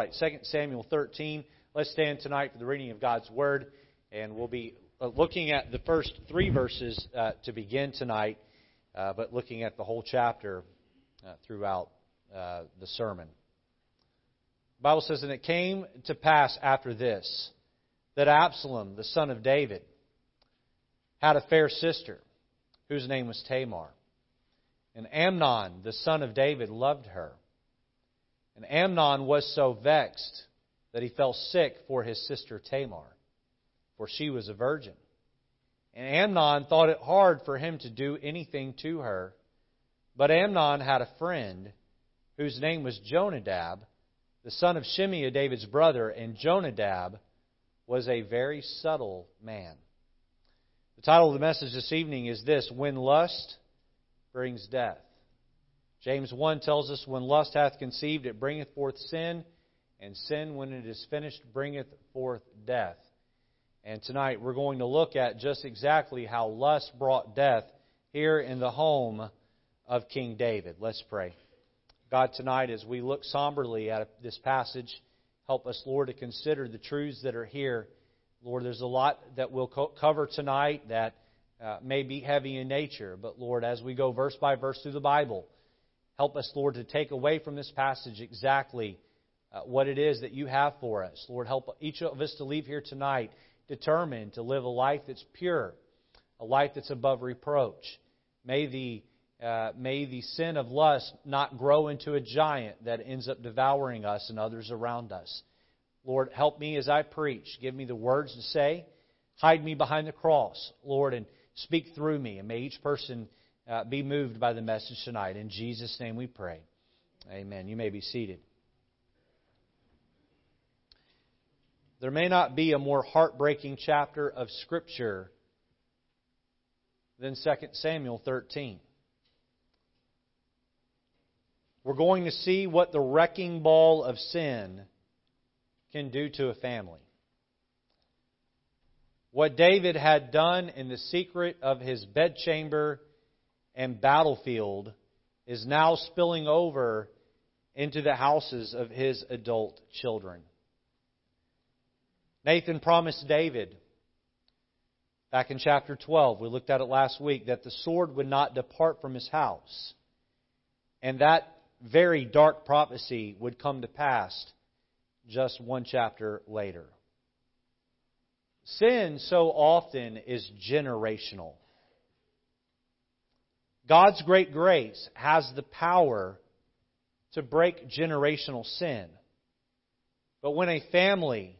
upright. 2 Samuel 13. Let's stand tonight for the reading of God's Word, and we'll be uh, looking at the first three verses uh, to begin tonight, uh, but looking at the whole chapter uh, throughout uh, the sermon. The Bible says, And it came to pass after this that Absalom, the son of David, had a fair sister whose name was Tamar. And Amnon, the son of David, loved her. And Amnon was so vexed that he fell sick for his sister Tamar, for she was a virgin. And Amnon thought it hard for him to do anything to her. But Amnon had a friend whose name was Jonadab, the son of Shimeah, David's brother, and Jonadab was a very subtle man. The title of the message this evening is this When Lust Brings Death. James 1 tells us, When lust hath conceived, it bringeth forth sin, and sin, when it is finished, bringeth forth death. And tonight we're going to look at just exactly how lust brought death here in the home of King David. Let's pray. God, tonight as we look somberly at this passage, help us, Lord, to consider the truths that are here. Lord, there's a lot that we'll co- cover tonight that uh, may be heavy in nature, but Lord, as we go verse by verse through the Bible, help us, Lord, to take away from this passage exactly uh, what it is that you have for us. Lord, help each of us to leave here tonight determined to live a life that's pure, a life that's above reproach. May the uh, may the sin of lust not grow into a giant that ends up devouring us and others around us. Lord, help me as I preach. Give me the words to say. Hide me behind the cross, Lord, and speak through me. And may each person uh, be moved by the message tonight. In Jesus' name we pray. Amen. You may be seated. There may not be a more heartbreaking chapter of Scripture than 2 Samuel 13. We're going to see what the wrecking ball of sin can do to a family. What David had done in the secret of his bedchamber and battlefield is now spilling over into the houses of his adult children. Nathan promised David back in chapter 12, we looked at it last week, that the sword would not depart from his house. And that very dark prophecy would come to pass just one chapter later. Sin so often is generational. God's great grace has the power to break generational sin. But when a family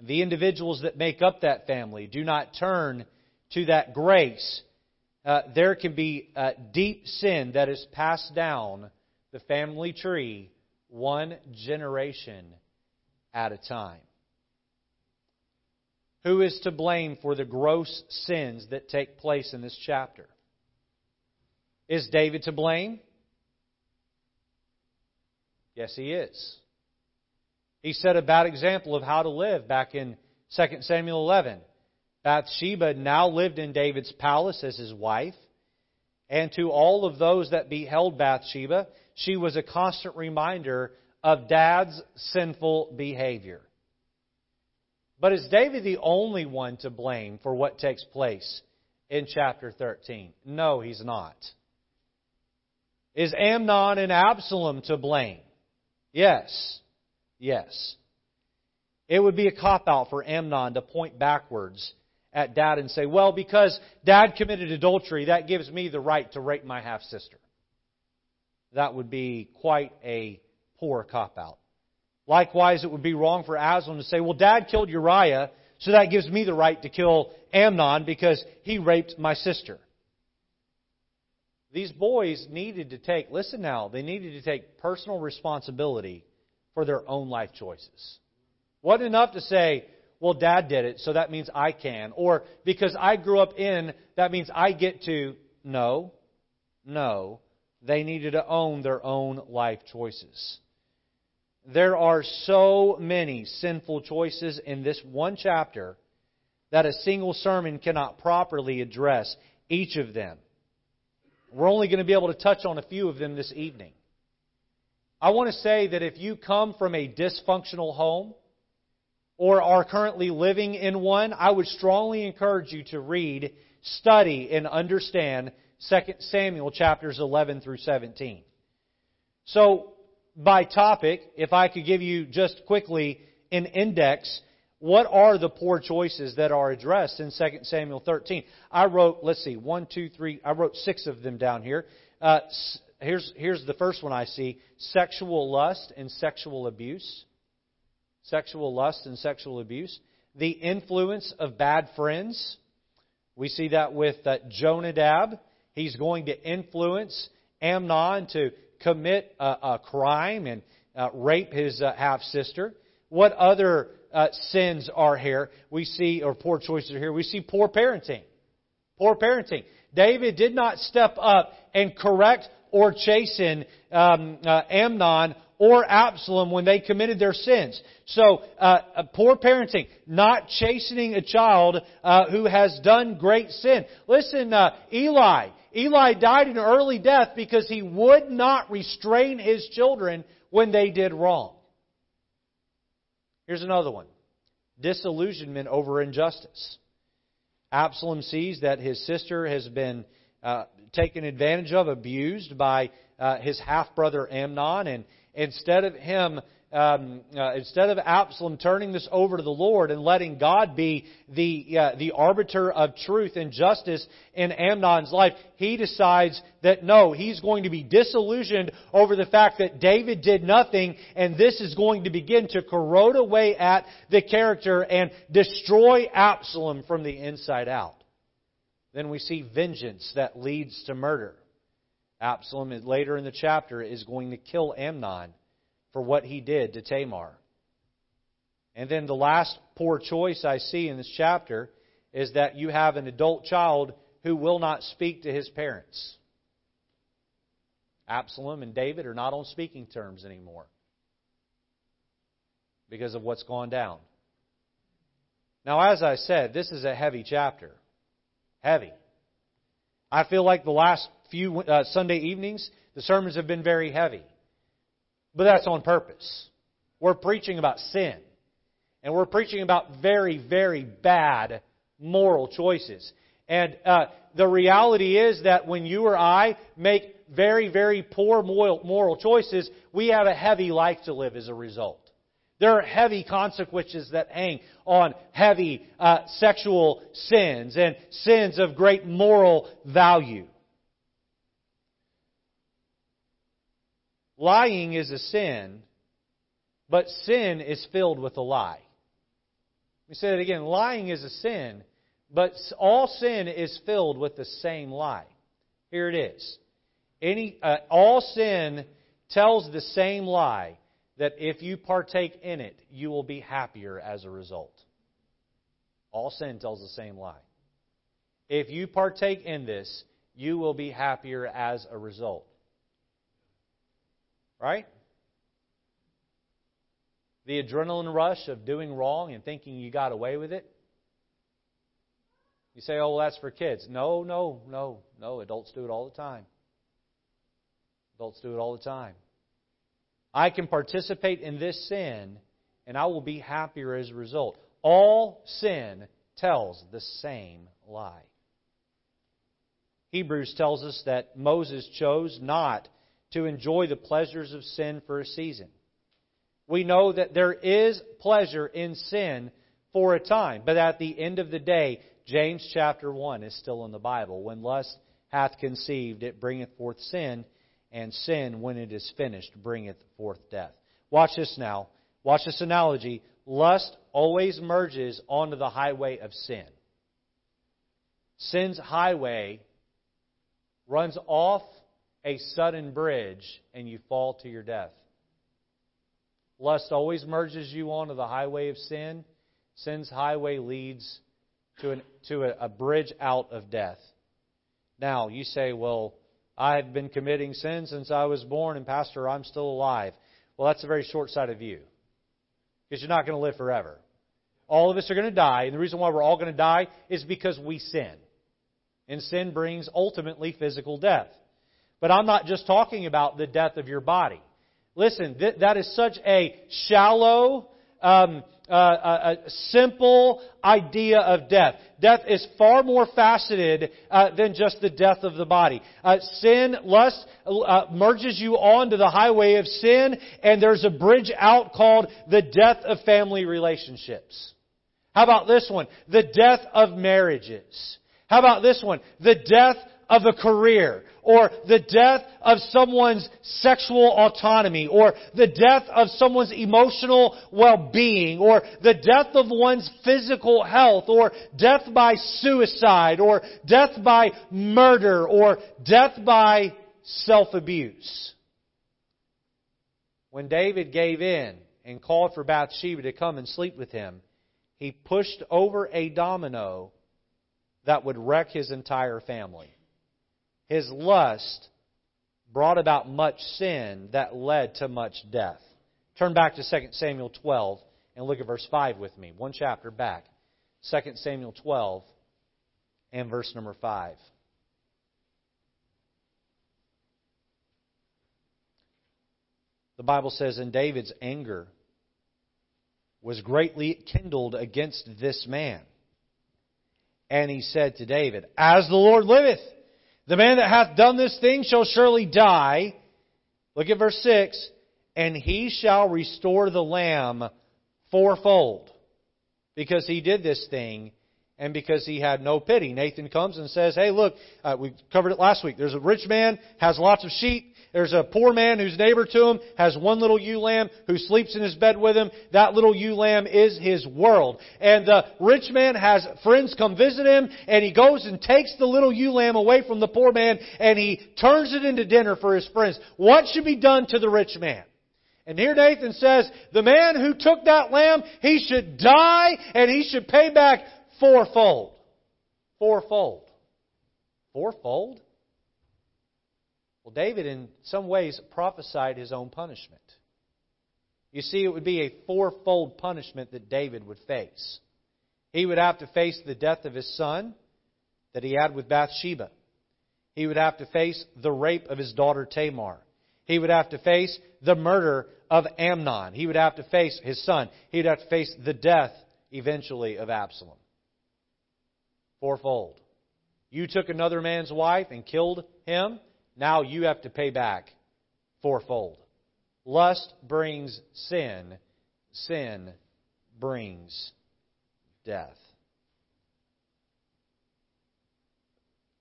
the individuals that make up that family do not turn to that grace, uh, there can be deep sin that is passed down the family tree one generation at a time. Who is to blame for the gross sins that take place in this chapter? Is David to blame? Yes, he is. He set a bad example of how to live back in 2 Samuel 11. Bathsheba now lived in David's palace as his wife. And to all of those that beheld Bathsheba, she was a constant reminder of dad's sinful behavior. But is David the only one to blame for what takes place in chapter 13? No, he's not. Is Amnon and Absalom to blame? Yes. Yes. It would be a cop out for Amnon to point backwards at dad and say, well, because dad committed adultery, that gives me the right to rape my half sister. That would be quite a poor cop out. Likewise, it would be wrong for Absalom to say, well, dad killed Uriah, so that gives me the right to kill Amnon because he raped my sister. These boys needed to take, listen now, they needed to take personal responsibility for their own life choices. Wasn't enough to say, well, dad did it, so that means I can. Or because I grew up in, that means I get to. No. No. They needed to own their own life choices. There are so many sinful choices in this one chapter that a single sermon cannot properly address each of them. We're only going to be able to touch on a few of them this evening. I want to say that if you come from a dysfunctional home or are currently living in one, I would strongly encourage you to read, study, and understand 2 Samuel chapters 11 through 17. So, by topic, if I could give you just quickly an index, what are the poor choices that are addressed in 2 Samuel 13? I wrote, let's see, one, two, three, I wrote six of them down here. Uh, here's, here's the first one I see sexual lust and sexual abuse. Sexual lust and sexual abuse. The influence of bad friends. We see that with uh, Jonadab. He's going to influence Amnon to commit a, a crime and uh, rape his uh, half sister. What other uh, sins are here? We see, or poor choices are here. We see poor parenting. Poor parenting. David did not step up and correct or chasten um, uh, Amnon or Absalom when they committed their sins. So, uh, uh, poor parenting, not chastening a child uh, who has done great sin. Listen, uh, Eli. Eli died an early death because he would not restrain his children when they did wrong. Here's another one disillusionment over injustice. Absalom sees that his sister has been uh, taken advantage of, abused by uh, his half brother Amnon, and instead of him um, uh, instead of Absalom turning this over to the Lord and letting God be the uh, the arbiter of truth and justice in Amnon's life, he decides that no, he's going to be disillusioned over the fact that David did nothing, and this is going to begin to corrode away at the character and destroy Absalom from the inside out. Then we see vengeance that leads to murder. Absalom, later in the chapter, is going to kill Amnon for what he did to Tamar. And then the last poor choice I see in this chapter is that you have an adult child who will not speak to his parents. Absalom and David are not on speaking terms anymore because of what's gone down. Now, as I said, this is a heavy chapter. Heavy. I feel like the last few uh, Sunday evenings, the sermons have been very heavy. But that's on purpose. We're preaching about sin. And we're preaching about very, very bad moral choices. And uh, the reality is that when you or I make very, very poor moral choices, we have a heavy life to live as a result. There are heavy consequences that hang on heavy uh, sexual sins and sins of great moral value. Lying is a sin, but sin is filled with a lie. Let me say it again. Lying is a sin, but all sin is filled with the same lie. Here it is. Any, uh, all sin tells the same lie that if you partake in it, you will be happier as a result. All sin tells the same lie. If you partake in this, you will be happier as a result. Right? The adrenaline rush of doing wrong and thinking you got away with it. You say, oh, well, that's for kids. No, no, no, no. Adults do it all the time. Adults do it all the time. I can participate in this sin and I will be happier as a result. All sin tells the same lie. Hebrews tells us that Moses chose not to enjoy the pleasures of sin for a season. We know that there is pleasure in sin for a time, but at the end of the day, James chapter 1 is still in the Bible. When lust hath conceived, it bringeth forth sin, and sin, when it is finished, bringeth forth death. Watch this now. Watch this analogy. Lust always merges onto the highway of sin. Sin's highway runs off a sudden bridge and you fall to your death. Lust always merges you onto the highway of sin. Sin's highway leads to, an, to a, a bridge out of death. Now, you say, well, I've been committing sin since I was born, and Pastor, I'm still alive. Well, that's a very short sighted view. Because you're not going to live forever. All of us are going to die, and the reason why we're all going to die is because we sin. And sin brings ultimately physical death. But I'm not just talking about the death of your body. Listen, th- that is such a shallow, um, uh, a, simple idea of death. Death is far more faceted uh, than just the death of the body. Uh, sin, lust, uh, merges you onto the highway of sin, and there's a bridge out called the death of family relationships. How about this one? The death of marriages. How about this one? The death of a career, or the death of someone's sexual autonomy, or the death of someone's emotional well-being, or the death of one's physical health, or death by suicide, or death by murder, or death by self-abuse. When David gave in and called for Bathsheba to come and sleep with him, he pushed over a domino that would wreck his entire family. His lust brought about much sin that led to much death. Turn back to 2 Samuel 12 and look at verse 5 with me. One chapter back. 2 Samuel 12 and verse number 5. The Bible says, In David's anger was greatly kindled against this man. And he said to David, As the Lord liveth, the man that hath done this thing shall surely die. Look at verse 6. And he shall restore the lamb fourfold. Because he did this thing and because he had no pity. Nathan comes and says, Hey, look, uh, we covered it last week. There's a rich man, has lots of sheep. There's a poor man who's neighbor to him, has one little ewe lamb who sleeps in his bed with him. That little ewe lamb is his world. And the rich man has friends come visit him, and he goes and takes the little ewe lamb away from the poor man, and he turns it into dinner for his friends. What should be done to the rich man? And here Nathan says, the man who took that lamb, he should die, and he should pay back fourfold. Fourfold. Fourfold? Well, David, in some ways, prophesied his own punishment. You see, it would be a fourfold punishment that David would face. He would have to face the death of his son that he had with Bathsheba. He would have to face the rape of his daughter Tamar. He would have to face the murder of Amnon. He would have to face his son. He would have to face the death, eventually, of Absalom. Fourfold. You took another man's wife and killed him. Now you have to pay back fourfold. Lust brings sin, sin brings death.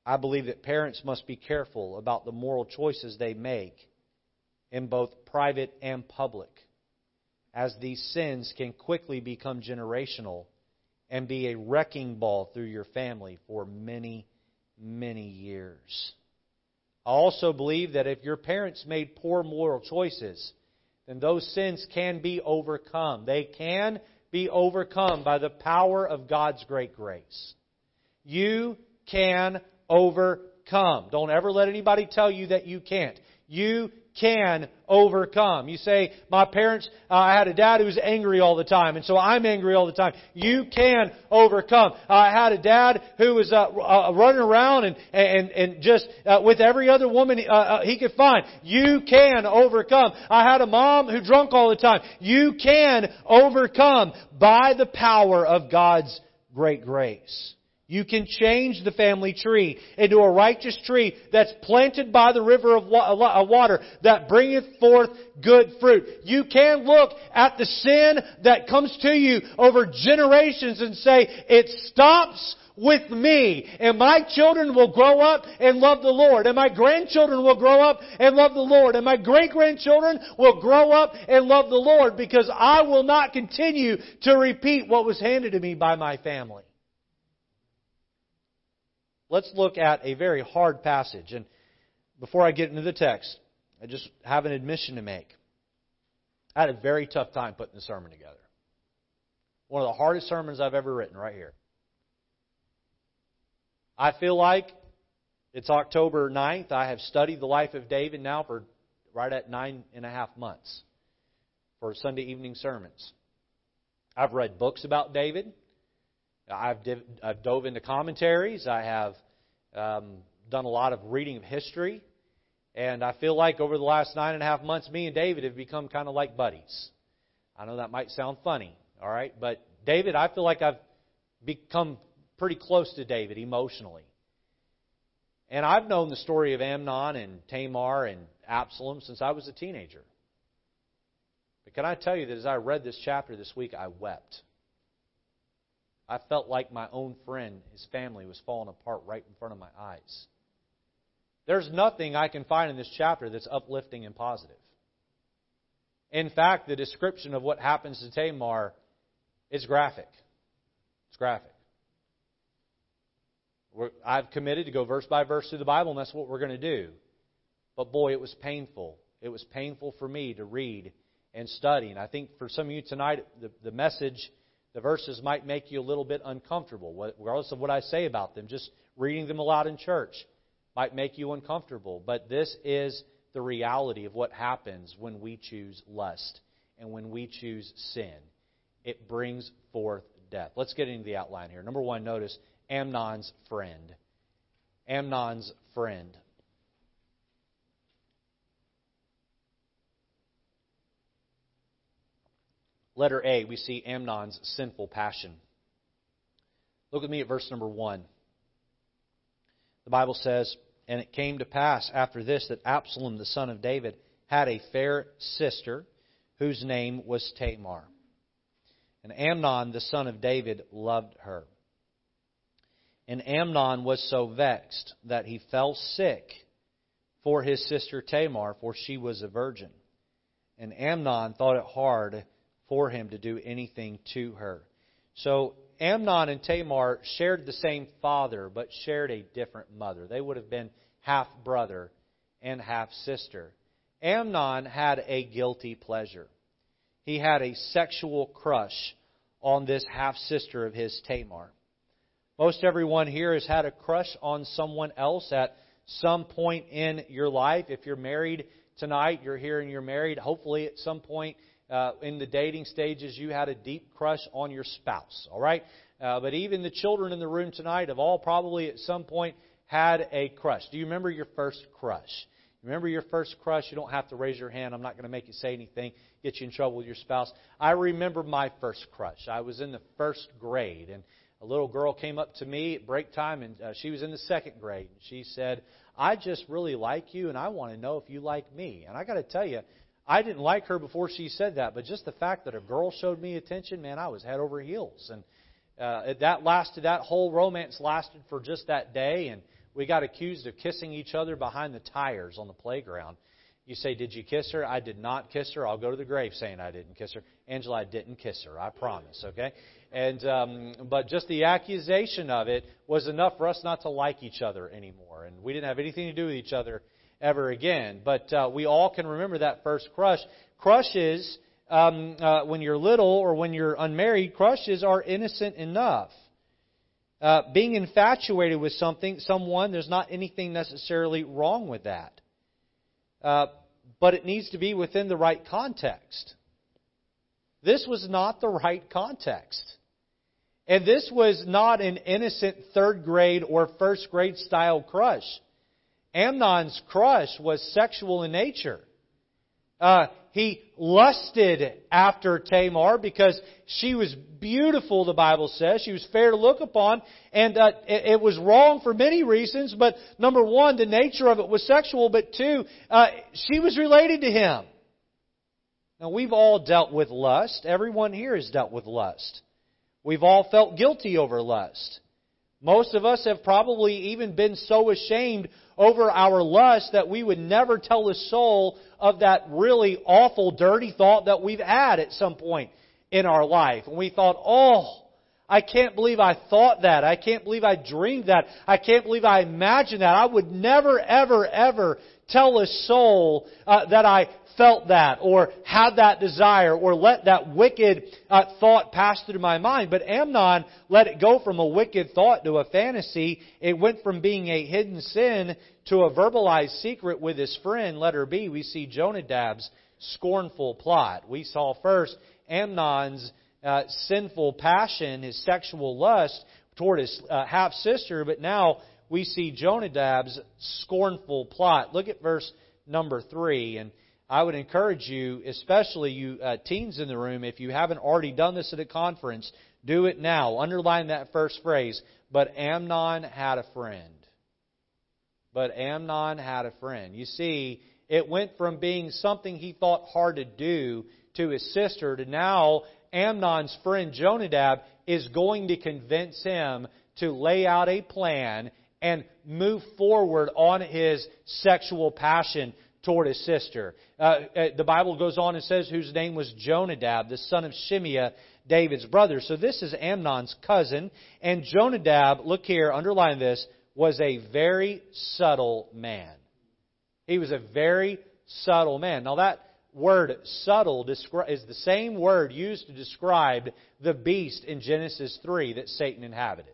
I believe that parents must be careful about the moral choices they make in both private and public, as these sins can quickly become generational and be a wrecking ball through your family for many, many years. I also believe that if your parents made poor moral choices, then those sins can be overcome. They can be overcome by the power of God's great grace. You can overcome. Don't ever let anybody tell you that you can't. You can overcome. You say, my parents, uh, I had a dad who was angry all the time, and so I'm angry all the time. You can overcome. Uh, I had a dad who was uh, uh, running around and, and, and just uh, with every other woman uh, he could find. You can overcome. I had a mom who drunk all the time. You can overcome by the power of God's great grace. You can change the family tree into a righteous tree that's planted by the river of water that bringeth forth good fruit. You can look at the sin that comes to you over generations and say, it stops with me. And my children will grow up and love the Lord. And my grandchildren will grow up and love the Lord. And my great grandchildren will grow up and love the Lord because I will not continue to repeat what was handed to me by my family let's look at a very hard passage. And before I get into the text, I just have an admission to make. I had a very tough time putting the sermon together. One of the hardest sermons I've ever written, right here. I feel like it's October 9th. I have studied the life of David now for right at nine and a half months for Sunday evening sermons. I've read books about David. I've, div- I've dove into commentaries. I have um, done a lot of reading of history. And I feel like over the last nine and a half months, me and David have become kind of like buddies. I know that might sound funny, all right? But David, I feel like I've become pretty close to David emotionally. And I've known the story of Amnon and Tamar and Absalom since I was a teenager. But can I tell you that as I read this chapter this week, I wept. I felt like my own friend, his family, was falling apart right in front of my eyes. There's nothing I can find in this chapter that's uplifting and positive. In fact, the description of what happens to Tamar is graphic. It's graphic. We're, I've committed to go verse by verse through the Bible, and that's what we're going to do. But boy, it was painful. It was painful for me to read and study. And I think for some of you tonight, the, the message, the verses might make you a little bit uncomfortable, regardless of what I say about them. Just reading them aloud in church might make you uncomfortable. But this is the reality of what happens when we choose lust and when we choose sin. It brings forth death. Let's get into the outline here. Number one, notice Amnon's friend. Amnon's friend. Letter A, we see Amnon's sinful passion. Look at me at verse number 1. The Bible says, And it came to pass after this that Absalom, the son of David, had a fair sister whose name was Tamar. And Amnon, the son of David, loved her. And Amnon was so vexed that he fell sick for his sister Tamar, for she was a virgin. And Amnon thought it hard for him to do anything to her. So Amnon and Tamar shared the same father, but shared a different mother. They would have been half brother and half sister. Amnon had a guilty pleasure. He had a sexual crush on this half sister of his, Tamar. Most everyone here has had a crush on someone else at some point in your life. If you're married tonight, you're here and you're married. Hopefully, at some point uh, in the dating stages, you had a deep crush on your spouse. All right? Uh, but even the children in the room tonight have all probably at some point had a crush. Do you remember your first crush? Remember your first crush? You don't have to raise your hand. I'm not going to make you say anything, get you in trouble with your spouse. I remember my first crush. I was in the first grade, and a little girl came up to me at break time, and uh, she was in the second grade. And she said, I just really like you, and I want to know if you like me. And I got to tell you, I didn't like her before she said that, but just the fact that a girl showed me attention, man, I was head over heels. And uh, that lasted, that whole romance lasted for just that day, and we got accused of kissing each other behind the tires on the playground. You say, Did you kiss her? I did not kiss her. I'll go to the grave saying I didn't kiss her. Angela, I didn't kiss her. I promise, okay? And um, but just the accusation of it was enough for us not to like each other anymore, and we didn't have anything to do with each other ever again. But uh, we all can remember that first crush. Crushes, um, uh, when you're little or when you're unmarried, crushes are innocent enough. Uh, being infatuated with something, someone, there's not anything necessarily wrong with that. Uh, but it needs to be within the right context. This was not the right context. And this was not an innocent third grade or first grade style crush. Amnon's crush was sexual in nature. Uh, he lusted after Tamar because she was beautiful, the Bible says. She was fair to look upon, and uh, it, it, was wrong for many reasons. But number one, the nature of it was sexual, but two, uh, she was related to him. Now, we've all dealt with lust. Everyone here has dealt with lust. We've all felt guilty over lust. Most of us have probably even been so ashamed over our lust that we would never tell a soul of that really awful, dirty thought that we've had at some point in our life. And we thought, oh, I can't believe I thought that. I can't believe I dreamed that. I can't believe I imagined that. I would never, ever, ever tell a soul uh, that I felt that or had that desire or let that wicked uh, thought pass through my mind. But Amnon let it go from a wicked thought to a fantasy. It went from being a hidden sin to a verbalized secret with his friend. Letter B, we see Jonadab's scornful plot. We saw first Amnon's uh, sinful passion, his sexual lust toward his uh, half sister, but now we see Jonadab's scornful plot. Look at verse number three. And I would encourage you, especially you uh, teens in the room, if you haven't already done this at a conference, do it now. Underline that first phrase. But Amnon had a friend. But Amnon had a friend. You see, it went from being something he thought hard to do to his sister to now Amnon's friend Jonadab is going to convince him to lay out a plan and move forward on his sexual passion toward his sister. Uh, uh, the Bible goes on and says whose name was Jonadab, the son of Shimeah, David's brother. So this is Amnon's cousin. And Jonadab, look here, underline this, was a very subtle man. He was a very subtle man. Now that word subtle is the same word used to describe the beast in Genesis 3 that Satan inhabited.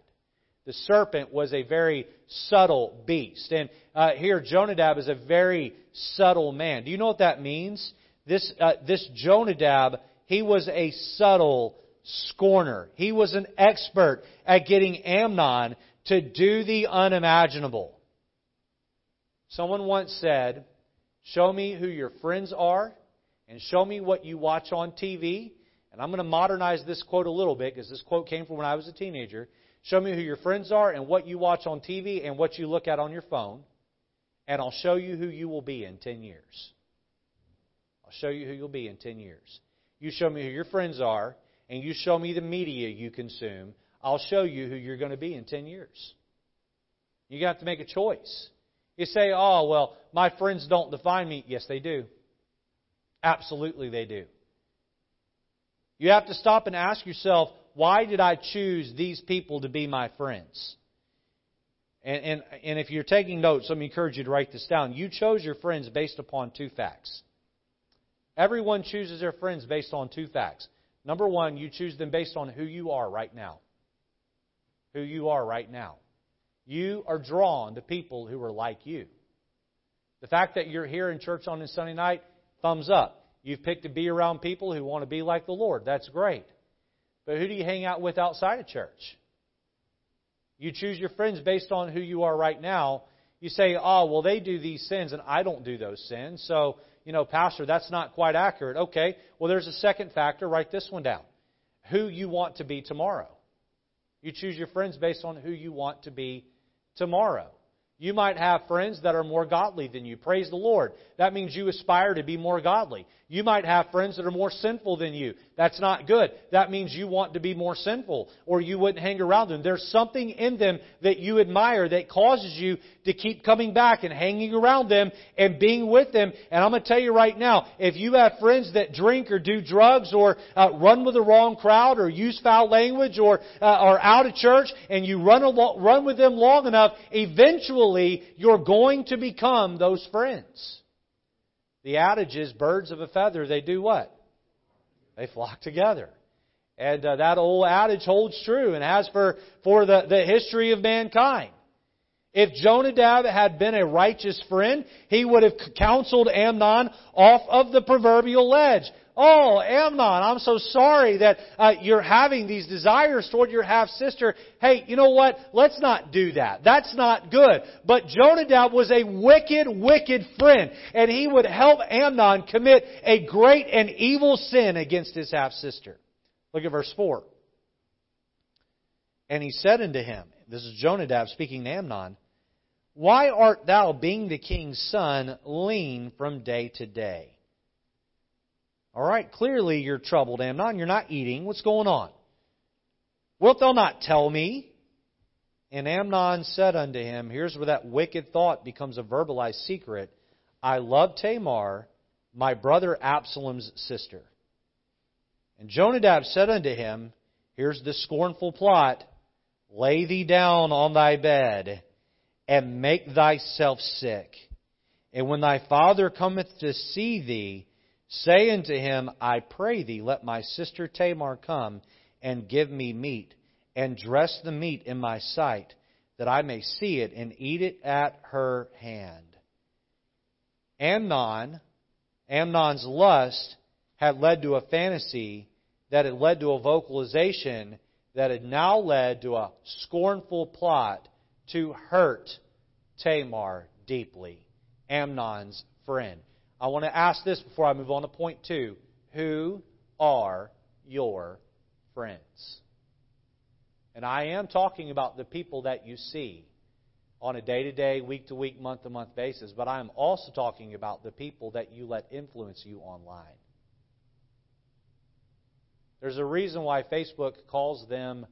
The serpent was a very subtle beast. And uh, here, Jonadab is a very subtle man. Do you know what that means? This, uh, this Jonadab, he was a subtle scorner. He was an expert at getting Amnon to do the unimaginable. Someone once said, Show me who your friends are and show me what you watch on TV. And I'm going to modernize this quote a little bit because this quote came from when I was a teenager. Show me who your friends are and what you watch on TV and what you look at on your phone. And I'll show you who you will be in 10 years. I'll show you who you'll be in 10 years. You show me who your friends are and you show me the media you consume. I'll show you who you're going to be in 10 years. You have to make a choice. You say, oh, well, my friends don't define me. Yes, they do. Absolutely, they do. You have to stop and ask yourself, why did I choose these people to be my friends? And, and, and if you're taking notes, let me encourage you to write this down. You chose your friends based upon two facts. Everyone chooses their friends based on two facts. Number one, you choose them based on who you are right now. Who you are right now. You are drawn to people who are like you. The fact that you're here in church on this Sunday night, thumbs up. You've picked to be around people who want to be like the Lord. That's great. But who do you hang out with outside of church? You choose your friends based on who you are right now. You say, oh, well, they do these sins and I don't do those sins. So, you know, Pastor, that's not quite accurate. Okay, well, there's a second factor. Write this one down. Who you want to be tomorrow. You choose your friends based on who you want to be tomorrow. You might have friends that are more godly than you. Praise the Lord. That means you aspire to be more godly. You might have friends that are more sinful than you. That's not good. That means you want to be more sinful or you wouldn't hang around them. There's something in them that you admire that causes you to keep coming back and hanging around them and being with them. And I'm going to tell you right now, if you have friends that drink or do drugs or uh, run with the wrong crowd or use foul language or uh, are out of church and you run, along, run with them long enough, eventually you're going to become those friends. The adage is birds of a feather, they do what? They flock together. And uh, that old adage holds true and has for, for the, the history of mankind. If Jonadab had been a righteous friend, he would have counseled Amnon off of the proverbial ledge. Oh, Amnon, I'm so sorry that uh, you're having these desires toward your half sister. Hey, you know what? Let's not do that. That's not good. But Jonadab was a wicked, wicked friend, and he would help Amnon commit a great and evil sin against his half sister. Look at verse 4. And he said unto him, This is Jonadab speaking to Amnon, Why art thou, being the king's son, lean from day to day? All right, clearly you're troubled, Amnon. You're not eating. What's going on? Wilt thou not tell me? And Amnon said unto him, Here's where that wicked thought becomes a verbalized secret. I love Tamar, my brother Absalom's sister. And Jonadab said unto him, Here's the scornful plot Lay thee down on thy bed, and make thyself sick. And when thy father cometh to see thee, Say unto him, I pray thee, let my sister Tamar come and give me meat, and dress the meat in my sight, that I may see it and eat it at her hand. Amnon, Amnon's lust had led to a fantasy that had led to a vocalization that had now led to a scornful plot to hurt Tamar deeply, Amnon's friend. I want to ask this before I move on to point two. Who are your friends? And I am talking about the people that you see on a day to day, week to week, month to month basis, but I am also talking about the people that you let influence you online. There's a reason why Facebook calls them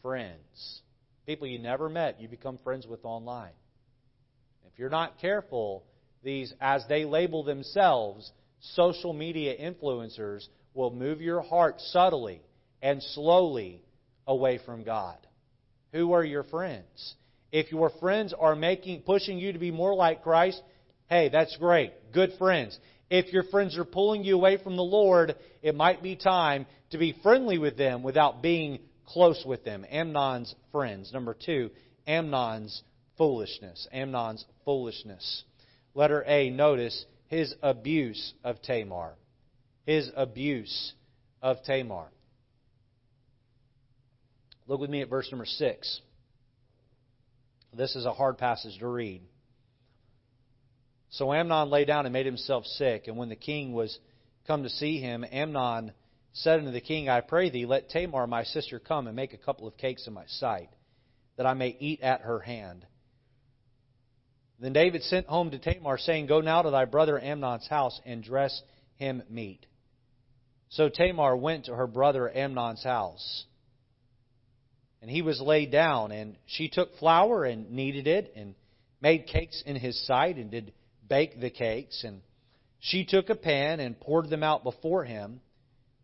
friends. People you never met, you become friends with online. If you're not careful, these, as they label themselves, social media influencers will move your heart subtly and slowly away from God. Who are your friends? If your friends are making pushing you to be more like Christ, hey, that's great. Good friends. If your friends are pulling you away from the Lord, it might be time to be friendly with them without being close with them. Amnon's friends. Number two, Amnon's foolishness. Amnon's foolishness. Letter A, notice his abuse of Tamar. His abuse of Tamar. Look with me at verse number 6. This is a hard passage to read. So Amnon lay down and made himself sick, and when the king was come to see him, Amnon said unto the king, I pray thee, let Tamar my sister come and make a couple of cakes in my sight, that I may eat at her hand. Then David sent home to Tamar, saying, Go now to thy brother Amnon's house and dress him meat. So Tamar went to her brother Amnon's house. And he was laid down, and she took flour and kneaded it, and made cakes in his sight, and did bake the cakes. And she took a pan and poured them out before him,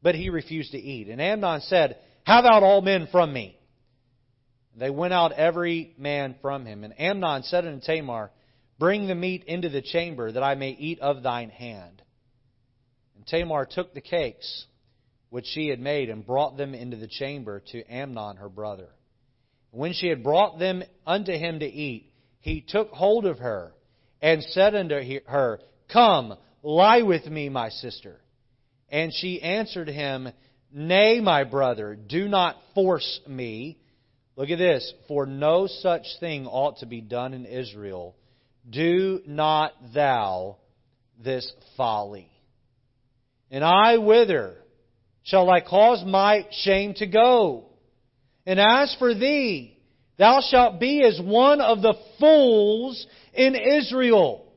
but he refused to eat. And Amnon said, Have out all men from me. They went out every man from him. And Amnon said unto Tamar, Bring the meat into the chamber, that I may eat of thine hand. And Tamar took the cakes which she had made and brought them into the chamber to Amnon her brother. And when she had brought them unto him to eat, he took hold of her and said unto her, Come, lie with me, my sister. And she answered him, Nay, my brother, do not force me. Look at this. For no such thing ought to be done in Israel do not thou this folly. And I whither shall I cause my shame to go? And as for thee, thou shalt be as one of the fools in Israel.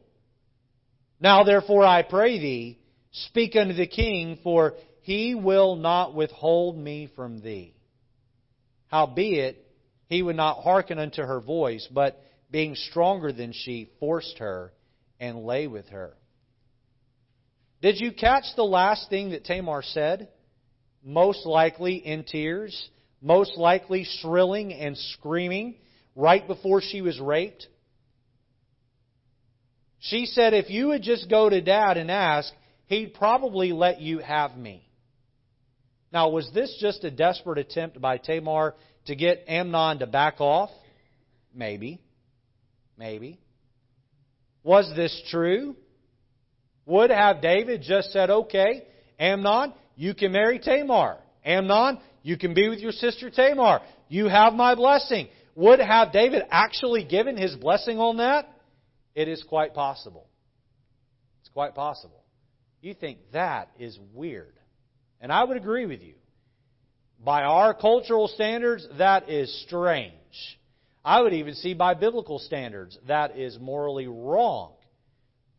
Now therefore I pray thee, speak unto the king, for he will not withhold me from thee. Howbeit, he would not hearken unto her voice, but being stronger than she, forced her and lay with her. Did you catch the last thing that Tamar said? Most likely in tears, most likely shrilling and screaming right before she was raped. She said, if you would just go to dad and ask, he'd probably let you have me. Now, was this just a desperate attempt by Tamar to get Amnon to back off? Maybe. Maybe. Was this true? Would have David just said, okay, Amnon, you can marry Tamar. Amnon, you can be with your sister Tamar. You have my blessing. Would have David actually given his blessing on that? It is quite possible. It's quite possible. You think that is weird. And I would agree with you. By our cultural standards, that is strange. I would even see by biblical standards that is morally wrong.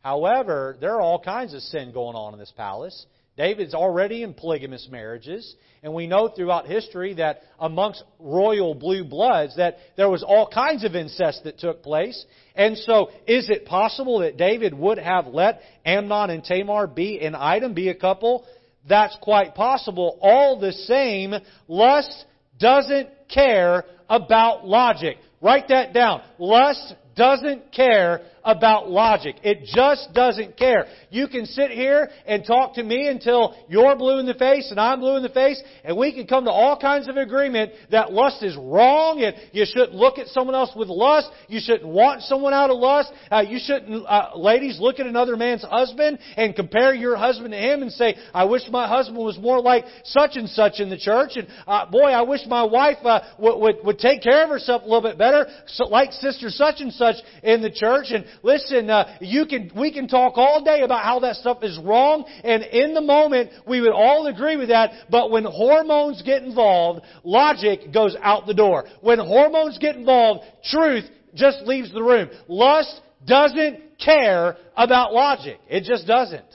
However, there are all kinds of sin going on in this palace. David's already in polygamous marriages, and we know throughout history that amongst royal blue bloods that there was all kinds of incest that took place. And so, is it possible that David would have let Amnon and Tamar be an item, be a couple? That's quite possible. All the same, lust doesn't care about logic. Write that down. Lust doesn't care about logic. It just doesn't care. You can sit here and talk to me until you're blue in the face and I'm blue in the face, and we can come to all kinds of agreement that lust is wrong and you shouldn't look at someone else with lust. You shouldn't want someone out of lust. Uh, you shouldn't, uh, ladies, look at another man's husband and compare your husband to him and say, I wish my husband was more like such and such in the church. And uh, boy, I wish my wife uh, would, would, would take care of herself a little bit better, so, like sister such and such in the church. And listen, uh, you can, we can talk all day about how that stuff is wrong, and in the moment, we would all agree with that, but when hormones get involved, logic goes out the door. When hormones get involved, truth just leaves the room. Lust doesn't care about logic. It just doesn't.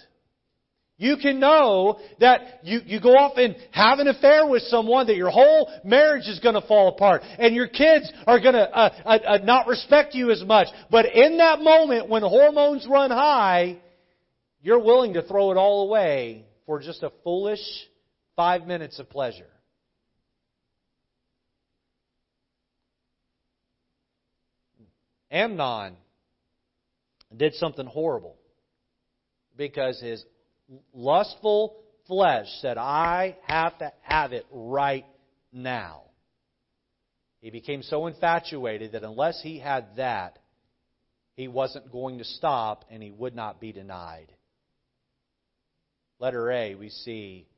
You can know that you, you go off and have an affair with someone that your whole marriage is going to fall apart and your kids are going to uh, uh, uh, not respect you as much. But in that moment when hormones run high, you're willing to throw it all away for just a foolish five minutes of pleasure. Amnon did something horrible because his lustful flesh said, I have to have it right now. He became so infatuated that unless he had that, he wasn't going to stop and he would not be denied. Letter A, we see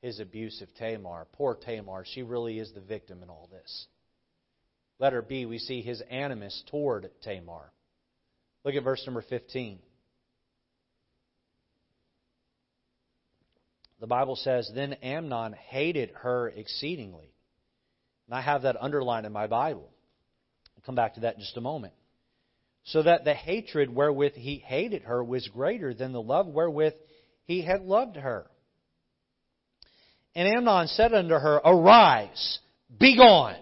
his abuse of Tamar. Poor Tamar, she really is the victim in all this. Letter B, we see his animus toward Tamar. Look at verse number 15. The Bible says, Then Amnon hated her exceedingly. And I have that underlined in my Bible. I'll come back to that in just a moment. So that the hatred wherewith he hated her was greater than the love wherewith he had loved her. And Amnon said unto her, Arise, be gone.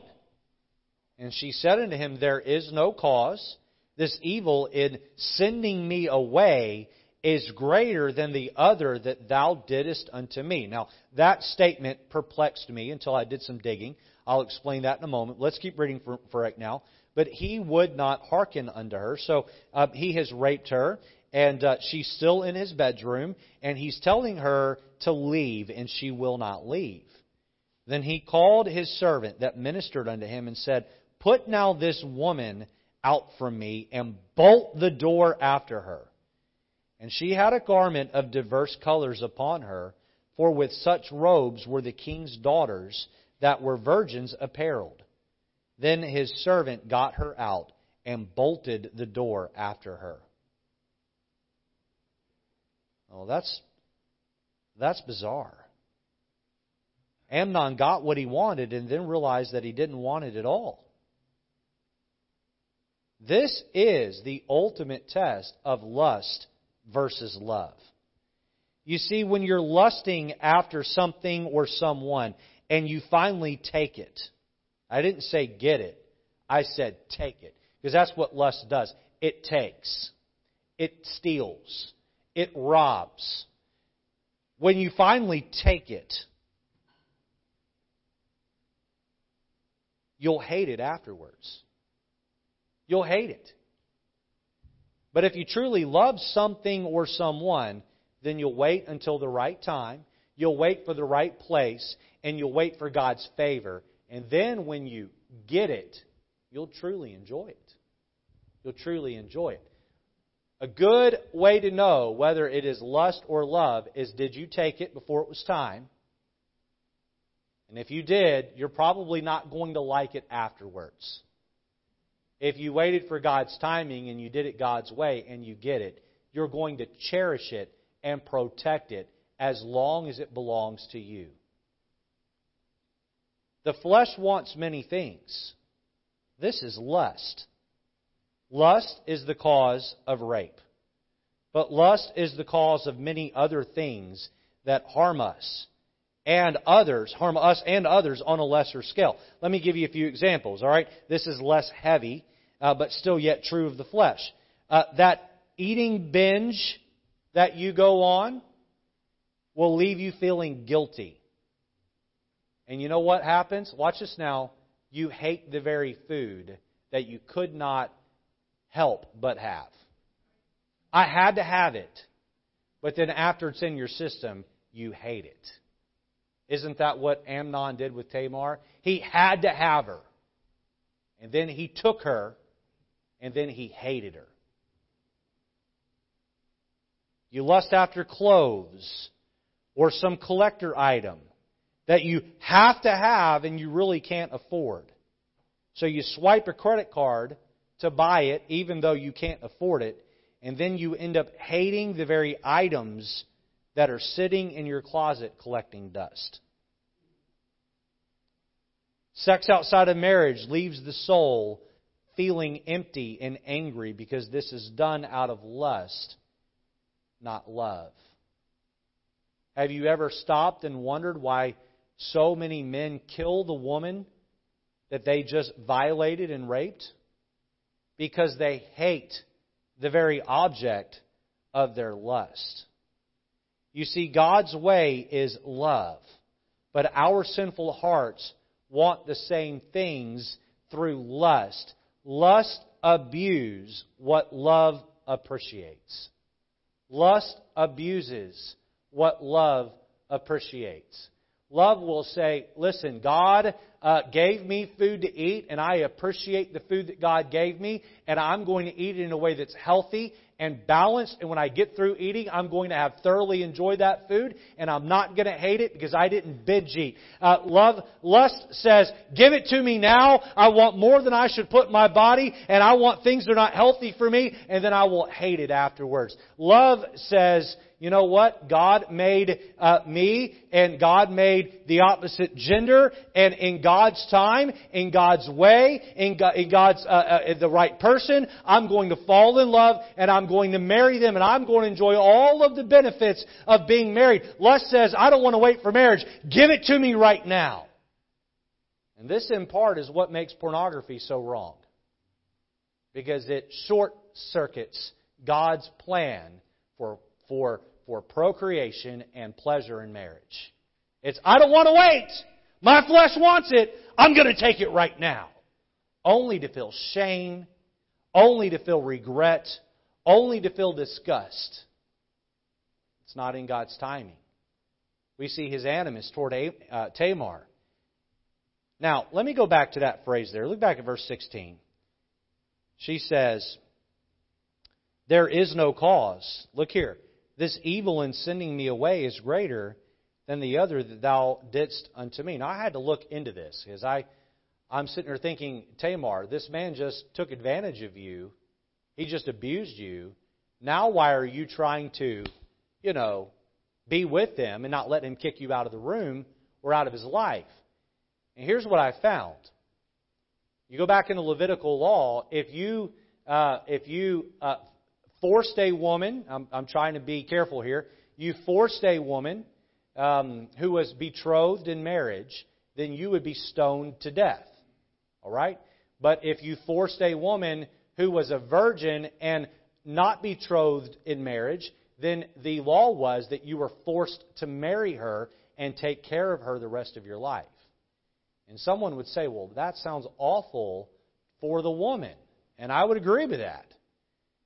And she said unto him, There is no cause. This evil in sending me away is greater than the other that thou didst unto me. Now, that statement perplexed me until I did some digging. I'll explain that in a moment. Let's keep reading for, for right now. But he would not hearken unto her. So uh, he has raped her, and uh, she's still in his bedroom, and he's telling her to leave, and she will not leave. Then he called his servant that ministered unto him and said, Put now this woman out from me, and bolt the door after her. And she had a garment of diverse colors upon her, for with such robes were the king's daughters that were virgins apparelled. Then his servant got her out and bolted the door after her. Oh, that's that's bizarre. Amnon got what he wanted and then realized that he didn't want it at all. This is the ultimate test of lust versus love. You see, when you're lusting after something or someone and you finally take it, I didn't say get it, I said take it. Because that's what lust does. It takes, it steals, it robs. When you finally take it, you'll hate it afterwards. You'll hate it. But if you truly love something or someone, then you'll wait until the right time, you'll wait for the right place, and you'll wait for God's favor. And then when you get it, you'll truly enjoy it. You'll truly enjoy it. A good way to know whether it is lust or love is did you take it before it was time? And if you did, you're probably not going to like it afterwards. If you waited for God's timing and you did it God's way and you get it, you're going to cherish it and protect it as long as it belongs to you. The flesh wants many things. This is lust. Lust is the cause of rape. But lust is the cause of many other things that harm us and others, harm us and others on a lesser scale. Let me give you a few examples, all right? This is less heavy, uh, but still yet true of the flesh. Uh, that eating binge that you go on will leave you feeling guilty. And you know what happens? Watch this now. You hate the very food that you could not help but have. I had to have it. But then after it's in your system, you hate it. Isn't that what Amnon did with Tamar? He had to have her. And then he took her, and then he hated her. You lust after clothes or some collector item that you have to have and you really can't afford. So you swipe a credit card to buy it even though you can't afford it, and then you end up hating the very items that are sitting in your closet collecting dust. Sex outside of marriage leaves the soul feeling empty and angry because this is done out of lust, not love. Have you ever stopped and wondered why so many men kill the woman that they just violated and raped? Because they hate the very object of their lust. You see, God's way is love, but our sinful hearts want the same things through lust. Lust abuse what love appreciates. Lust abuses what love appreciates. Love will say, listen, God uh, gave me food to eat, and I appreciate the food that God gave me, and I'm going to eat it in a way that's healthy and balanced. And when I get through eating, I'm going to have thoroughly enjoyed that food, and I'm not going to hate it because I didn't binge eat. Uh, love, lust says, "Give it to me now. I want more than I should put in my body, and I want things that are not healthy for me, and then I will hate it afterwards." Love says, you know what? God made uh, me, and God made the opposite gender, and in God's time, in God's way, in, God, in God's uh, uh, the right person, I'm going to fall in love, and I'm going to marry them, and I'm going to enjoy all of the benefits of being married. Lust says, I don't want to wait for marriage. Give it to me right now. And this, in part, is what makes pornography so wrong. Because it short circuits God's plan for for, for procreation and pleasure in marriage. It's, I don't want to wait. My flesh wants it. I'm going to take it right now. Only to feel shame, only to feel regret, only to feel disgust. It's not in God's timing. We see his animus toward uh, Tamar. Now, let me go back to that phrase there. Look back at verse 16. She says, There is no cause. Look here. This evil in sending me away is greater than the other that thou didst unto me. Now I had to look into this because I, I'm sitting there thinking, Tamar, this man just took advantage of you. He just abused you. Now why are you trying to, you know, be with him and not let him kick you out of the room or out of his life? And here's what I found. You go back into Levitical law, if you uh, if you uh, forced a woman, I'm, I'm trying to be careful here, you forced a woman um, who was betrothed in marriage, then you would be stoned to death. All right? But if you forced a woman who was a virgin and not betrothed in marriage, then the law was that you were forced to marry her and take care of her the rest of your life. And someone would say, well, that sounds awful for the woman. And I would agree with that.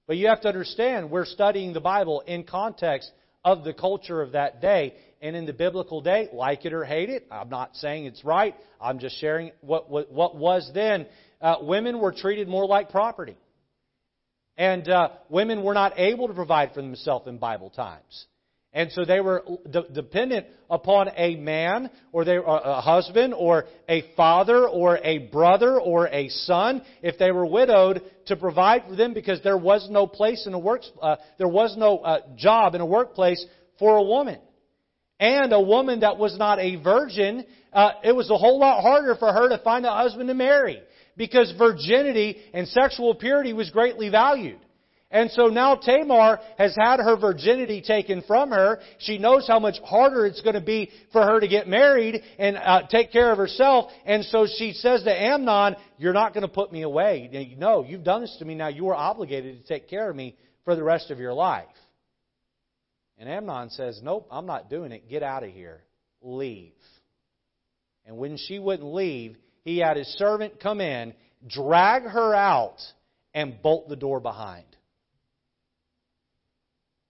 But you have to understand, we're studying the Bible in context of the culture of that day. And in the biblical day, like it or hate it, I'm not saying it's right. I'm just sharing what, what, what was then. Uh, women were treated more like property. And uh, women were not able to provide for themselves in Bible times. And so they were dependent upon a man or they, a husband or a father or a brother or a son if they were widowed to provide for them because there was no place in a work, uh, there was no uh, job in a workplace for a woman. And a woman that was not a virgin, uh, it was a whole lot harder for her to find a husband to marry because virginity and sexual purity was greatly valued. And so now Tamar has had her virginity taken from her. She knows how much harder it's going to be for her to get married and uh, take care of herself. And so she says to Amnon, You're not going to put me away. No, you've done this to me. Now you are obligated to take care of me for the rest of your life. And Amnon says, Nope, I'm not doing it. Get out of here. Leave. And when she wouldn't leave, he had his servant come in, drag her out, and bolt the door behind.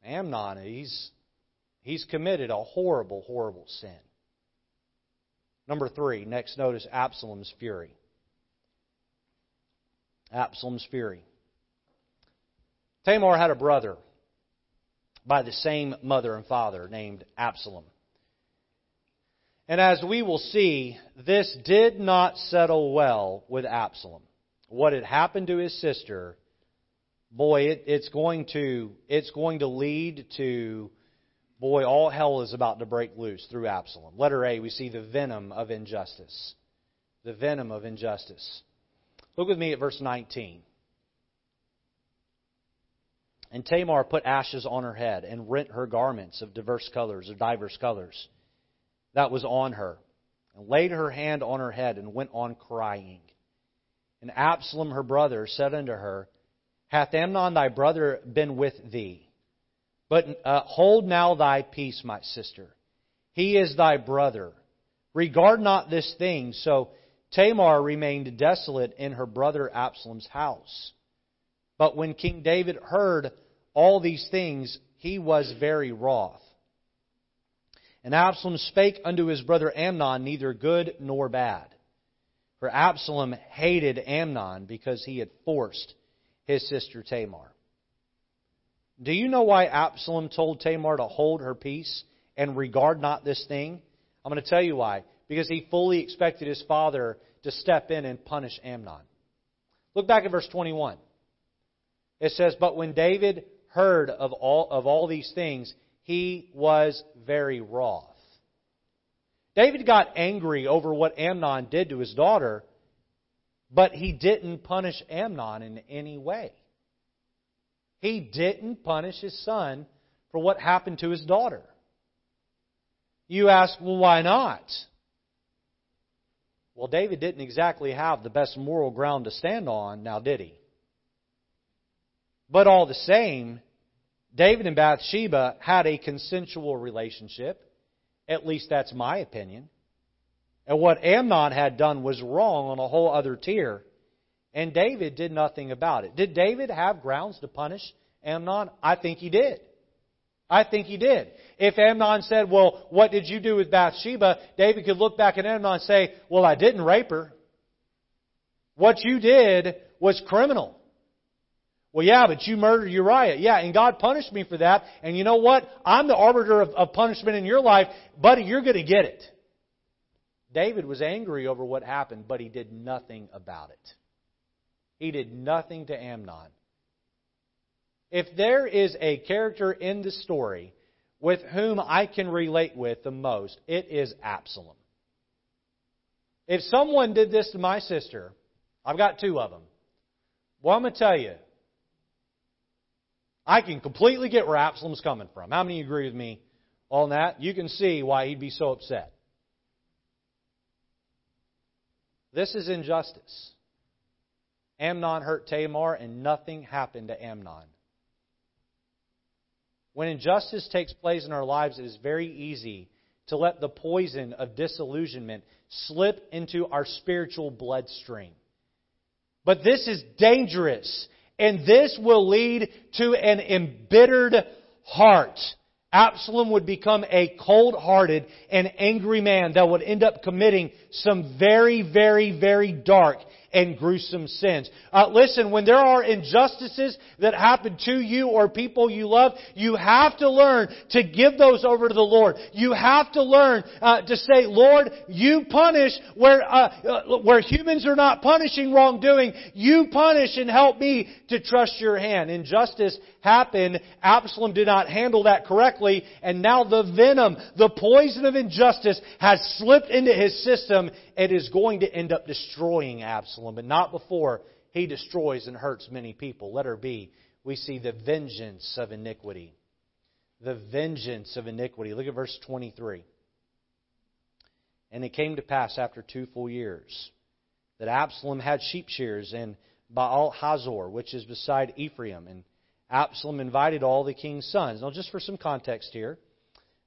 Amnon, he's, he's committed a horrible, horrible sin. Number three, next notice Absalom's fury. Absalom's fury. Tamar had a brother by the same mother and father named Absalom. And as we will see, this did not settle well with Absalom. What had happened to his sister boy, it, it's going to it's going to lead to boy, all hell is about to break loose through Absalom. Letter A, we see the venom of injustice. The venom of injustice. Look with me at verse 19. And Tamar put ashes on her head and rent her garments of diverse colors or divers colors that was on her, and laid her hand on her head and went on crying. And Absalom her brother said unto her, Hath Amnon thy brother been with thee? But uh, hold now thy peace, my sister. He is thy brother. Regard not this thing. So Tamar remained desolate in her brother Absalom's house. But when King David heard all these things, he was very wroth. And Absalom spake unto his brother Amnon neither good nor bad. For Absalom hated Amnon because he had forced his sister Tamar. Do you know why Absalom told Tamar to hold her peace and regard not this thing? I'm going to tell you why. Because he fully expected his father to step in and punish Amnon. Look back at verse 21. It says, But when David heard of all, of all these things, he was very wroth. David got angry over what Amnon did to his daughter, but he didn't punish Amnon in any way. He didn't punish his son for what happened to his daughter. You ask, well, why not? Well, David didn't exactly have the best moral ground to stand on, now did he? But all the same, David and Bathsheba had a consensual relationship. At least that's my opinion. And what Amnon had done was wrong on a whole other tier. And David did nothing about it. Did David have grounds to punish Amnon? I think he did. I think he did. If Amnon said, Well, what did you do with Bathsheba? David could look back at Amnon and say, Well, I didn't rape her. What you did was criminal. Well, yeah, but you murdered Uriah. Yeah, and God punished me for that. And you know what? I'm the arbiter of, of punishment in your life. Buddy, you're going to get it. David was angry over what happened, but he did nothing about it. He did nothing to Amnon. If there is a character in the story with whom I can relate with the most, it is Absalom. If someone did this to my sister, I've got two of them. Well, I'm going to tell you, I can completely get where Absalom's coming from. How many agree with me on that? You can see why he'd be so upset. This is injustice. Amnon hurt Tamar, and nothing happened to Amnon. When injustice takes place in our lives, it is very easy to let the poison of disillusionment slip into our spiritual bloodstream. But this is dangerous, and this will lead to an embittered heart. Absalom would become a cold hearted and angry man that would end up committing some very, very, very dark and gruesome sins. Uh, listen, when there are injustices that happen to you or people you love, you have to learn to give those over to the Lord. You have to learn uh, to say, Lord, you punish where uh, uh where humans are not punishing wrongdoing. You punish and help me to trust your hand. Injustice happened. Absalom did not handle that correctly, and now the venom, the poison of injustice, has slipped into his system. It is going to end up destroying Absalom, but not before he destroys and hurts many people. Let her be. We see the vengeance of iniquity. The vengeance of iniquity. Look at verse 23. And it came to pass after two full years that Absalom had sheep shears in Baal Hazor, which is beside Ephraim, and Absalom invited all the king's sons. Now, just for some context here,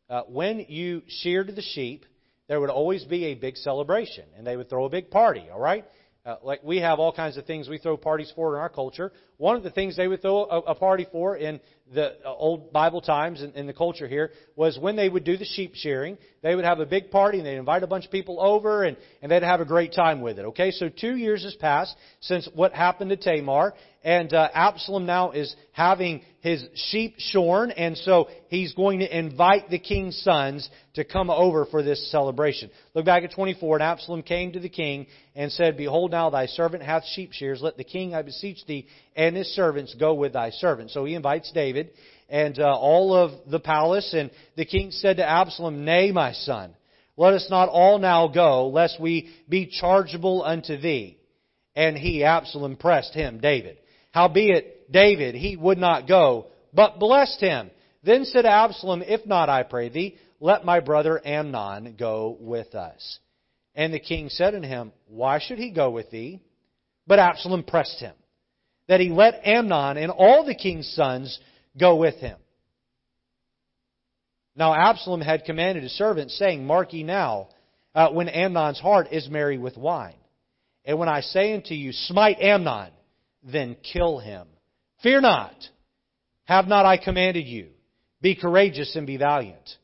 uh, when you sheared the sheep, there would always be a big celebration, and they would throw a big party, all right? Uh, like we have all kinds of things we throw parties for in our culture. One of the things they would throw a, a party for in the uh, old Bible times and in, in the culture here was when they would do the sheep shearing, they would have a big party and they'd invite a bunch of people over and, and they'd have a great time with it. Okay, so two years has passed since what happened to Tamar, and uh, Absalom now is having his sheep shorn, and so he's going to invite the king's sons to come over for this celebration. Look back at 24, and Absalom came to the king and said, Behold, now thy servant hath sheep shears. Let the king, I beseech thee, and his servants go with thy servant. So he invites David and uh, all of the palace, and the king said to Absalom, Nay, my son, let us not all now go, lest we be chargeable unto thee. And he, Absalom, pressed him, David. Howbeit, David, he would not go, but blessed him. Then said Absalom, If not, I pray thee, let my brother Amnon go with us. And the king said unto him, Why should he go with thee? But Absalom pressed him, that he let Amnon and all the king's sons go with him. Now Absalom had commanded his servants, saying, Mark ye now, uh, when Amnon's heart is merry with wine. And when I say unto you, Smite Amnon, then kill him. Fear not. Have not I commanded you? Be courageous and be valiant.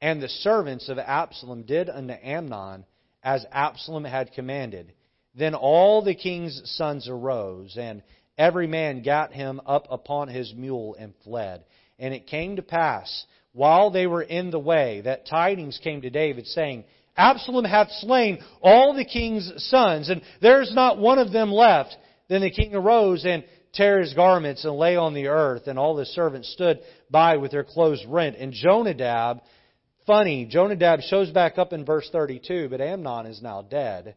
And the servants of Absalom did unto Amnon as Absalom had commanded. Then all the king's sons arose, and every man gat him up upon his mule and fled. And it came to pass, while they were in the way, that tidings came to David, saying, Absalom hath slain all the king's sons, and there is not one of them left. Then the king arose and tare his garments and lay on the earth, and all the servants stood by with their clothes rent. And Jonadab, funny, Jonadab shows back up in verse 32, but Amnon is now dead.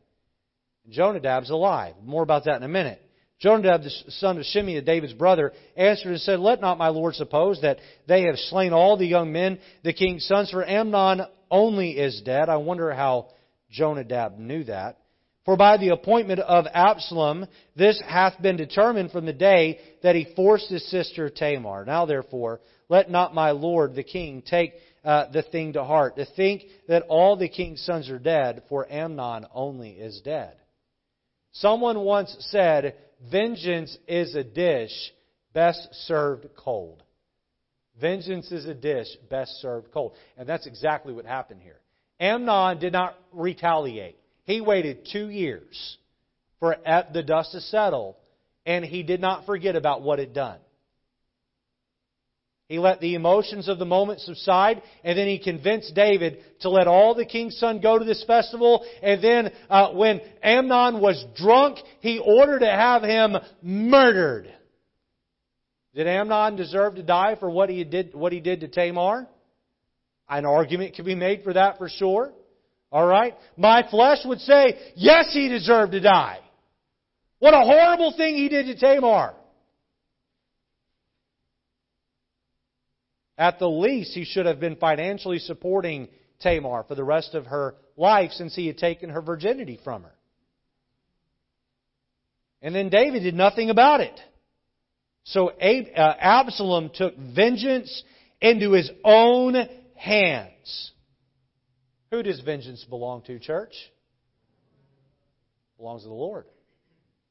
Jonadab's alive. More about that in a minute. Jonadab, the son of Shimei, David's brother, answered and said, Let not my lord suppose that they have slain all the young men, the king's sons, for Amnon only is dead. I wonder how Jonadab knew that. For by the appointment of Absalom, this hath been determined from the day that he forced his sister Tamar. Now therefore, let not my lord the king take uh, the thing to heart, to think that all the king's sons are dead, for Amnon only is dead. Someone once said, Vengeance is a dish best served cold. Vengeance is a dish best served cold. And that's exactly what happened here. Amnon did not retaliate. He waited two years for the dust to settle, and he did not forget about what had done. He let the emotions of the moment subside, and then he convinced David to let all the king's son go to this festival. And then, uh, when Amnon was drunk, he ordered to have him murdered. Did Amnon deserve to die for what he did, what he did to Tamar? An argument can be made for that for sure. Alright? My flesh would say, yes, he deserved to die. What a horrible thing he did to Tamar. At the least, he should have been financially supporting Tamar for the rest of her life since he had taken her virginity from her. And then David did nothing about it. So uh, Absalom took vengeance into his own hands. Who does vengeance belong to, church? Belongs to the Lord.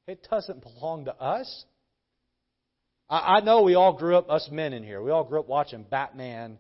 It doesn't belong to us. I, I know we all grew up, us men in here, we all grew up watching Batman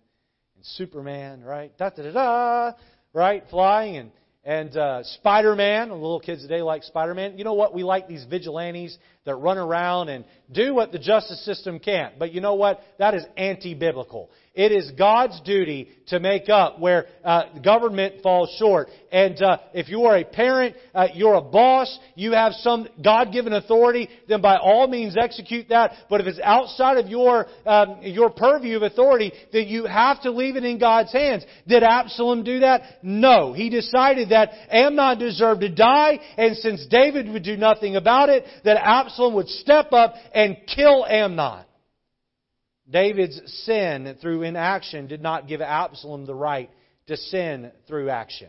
and Superman, right? Da da da da, right? Flying and and uh, Spider Man. Little kids today like Spider Man. You know what? We like these vigilantes that run around and do what the justice system can't. But you know what? That is anti biblical. It is God's duty to make up where uh, government falls short. And uh, if you are a parent, uh, you're a boss, you have some God-given authority, then by all means execute that. But if it's outside of your um, your purview of authority, then you have to leave it in God's hands. Did Absalom do that? No. He decided that Amnon deserved to die, and since David would do nothing about it, that Absalom would step up and kill Amnon. David's sin through inaction did not give Absalom the right to sin through action.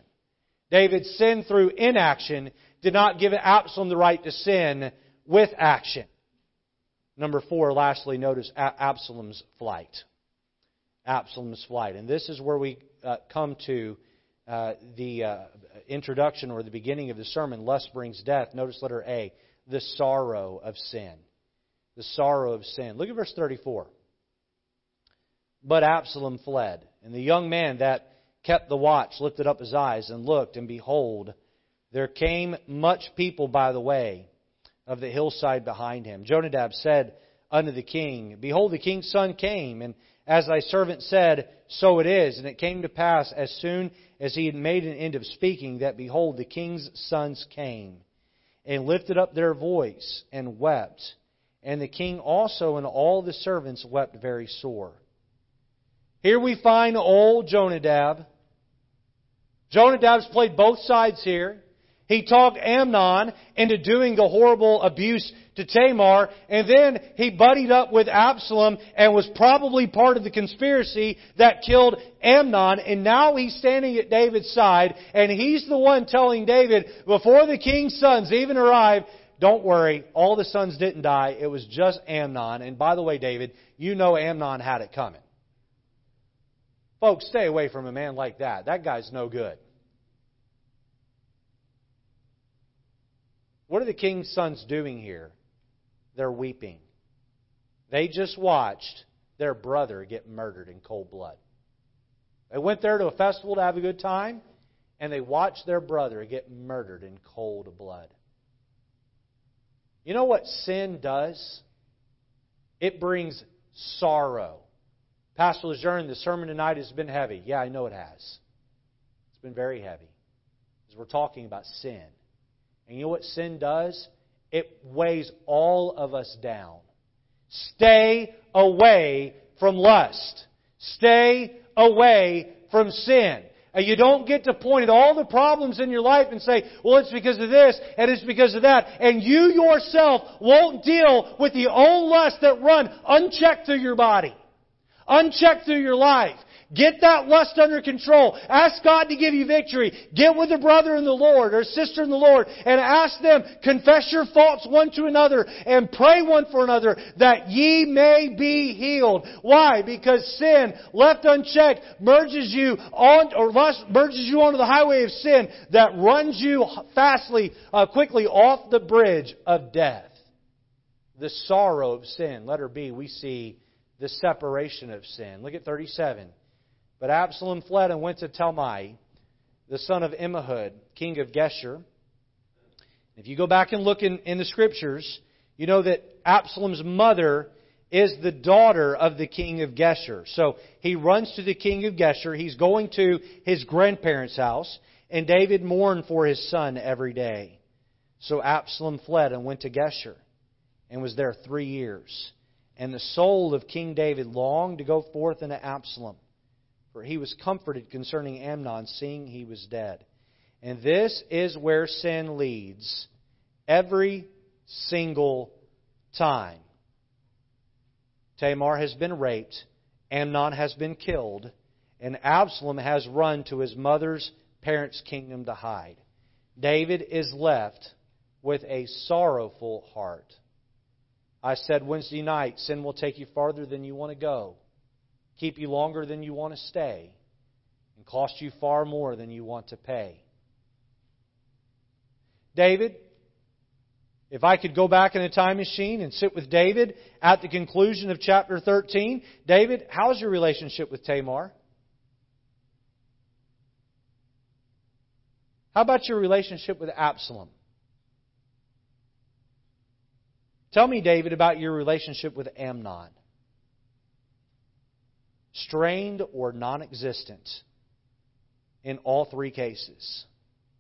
David's sin through inaction did not give Absalom the right to sin with action. Number four, lastly, notice Absalom's flight. Absalom's flight. And this is where we uh, come to uh, the uh, introduction or the beginning of the sermon. Lust brings death. Notice letter A, the sorrow of sin. The sorrow of sin. Look at verse 34. But Absalom fled. And the young man that kept the watch lifted up his eyes and looked, and behold, there came much people by the way. of the hillside behind him. Jonadab said unto the king, Behold, the king's son came, and as thy servant said, so it is. And it came to pass, as soon as he had made an end of speaking, that behold, the king's sons came, and lifted up their voice, and wept. And the king also and all the servants wept very sore. Here we find old Jonadab. Jonadab's played both sides here. He talked Amnon into doing the horrible abuse to Tamar, and then he buddied up with Absalom and was probably part of the conspiracy that killed Amnon, and now he's standing at David's side, and he's the one telling David, before the king's sons even arrive, don't worry, all the sons didn't die, it was just Amnon, and by the way, David, you know Amnon had it coming. Folks, stay away from a man like that. That guy's no good. What are the king's sons doing here? They're weeping. They just watched their brother get murdered in cold blood. They went there to a festival to have a good time, and they watched their brother get murdered in cold blood. You know what sin does? It brings sorrow. Pastor Lejeune, the sermon tonight has been heavy. Yeah, I know it has. It's been very heavy. Because we're talking about sin. And you know what sin does? It weighs all of us down. Stay away from lust. Stay away from sin. And you don't get to point at all the problems in your life and say, well, it's because of this and it's because of that. And you yourself won't deal with the own lust that run unchecked through your body, unchecked through your life. Get that lust under control. Ask God to give you victory. Get with a brother in the Lord or sister in the Lord and ask them, confess your faults one to another and pray one for another that ye may be healed. Why? Because sin, left unchecked, merges you on, or lust merges you onto the highway of sin that runs you fastly, uh, quickly off the bridge of death. The sorrow of sin. Letter B, we see the separation of sin. Look at 37. But Absalom fled and went to Talmai, the son of Ammihud, king of Geshur. If you go back and look in, in the scriptures, you know that Absalom's mother is the daughter of the king of Geshur. So he runs to the king of Geshur. He's going to his grandparents' house, and David mourned for his son every day. So Absalom fled and went to Geshur, and was there three years. And the soul of King David longed to go forth into Absalom for he was comforted concerning Amnon, seeing he was dead. And this is where sin leads every single time. Tamar has been raped, Amnon has been killed, and Absalom has run to his mother's parents' kingdom to hide. David is left with a sorrowful heart. I said Wednesday night, sin will take you farther than you want to go keep you longer than you want to stay, and cost you far more than you want to pay. David, if I could go back in a time machine and sit with David at the conclusion of chapter 13, David, how's your relationship with Tamar? How about your relationship with Absalom? Tell me, David, about your relationship with Amnon strained or non existent in all three cases.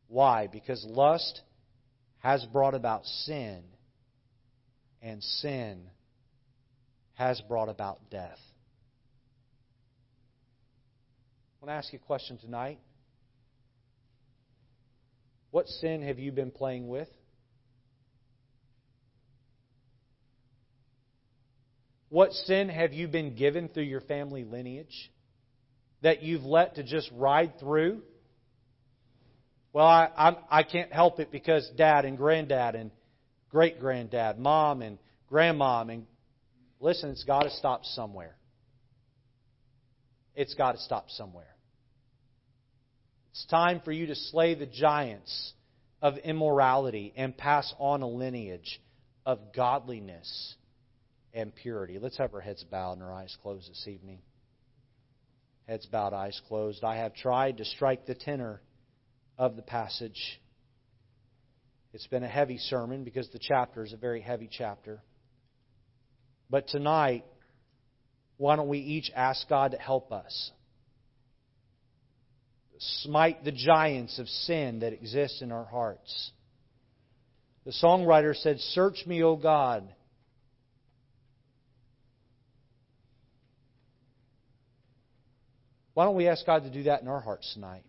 Why? Because lust has brought about sin, and sin has brought about death. I want to ask you a question tonight. What sin have you been playing with? What sin have you been given through your family lineage that you've let to just ride through? Well, I, I'm, I can't help it because dad and granddad and great granddad, mom and grandmom, and listen, it's got to stop somewhere. It's got to stop somewhere. It's time for you to slay the giants of immorality and pass on a lineage of godliness and purity. Let's have our heads bowed and our eyes closed this evening. Heads bowed, eyes closed. I have tried to strike the tenor of the passage. It's been a heavy sermon because the chapter is a very heavy chapter. But tonight, why don't we each ask God to help us? Smite the giants of sin that exist in our hearts. The songwriter said, Search me, O God. Why don't we ask God to do that in our hearts tonight?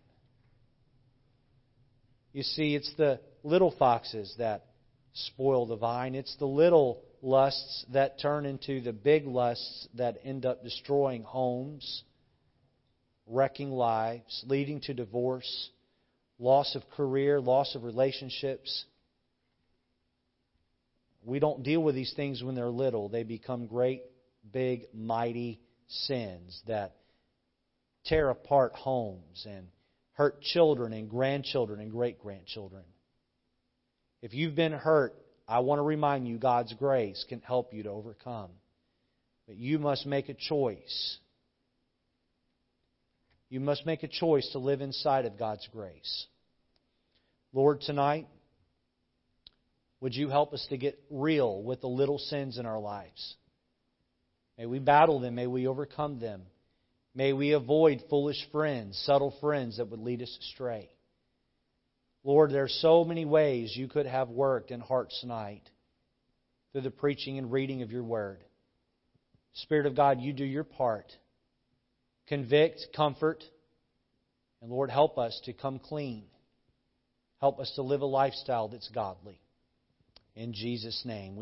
You see, it's the little foxes that spoil the vine. It's the little lusts that turn into the big lusts that end up destroying homes, wrecking lives, leading to divorce, loss of career, loss of relationships. We don't deal with these things when they're little. They become great, big, mighty sins that tear apart homes and hurt children and grandchildren and great grandchildren. If you've been hurt, I want to remind you God's grace can help you to overcome. But you must make a choice. You must make a choice to live inside of God's grace. Lord, tonight, would you help us to get real with the little sins in our lives? May we battle them. May we overcome them. May we avoid foolish friends, subtle friends that would lead us astray. Lord, there are so many ways you could have worked in hearts tonight through the preaching and reading of your word. Spirit of God, you do your part. Convict, comfort, and Lord, help us to come clean. Help us to live a lifestyle that's godly. In Jesus' name.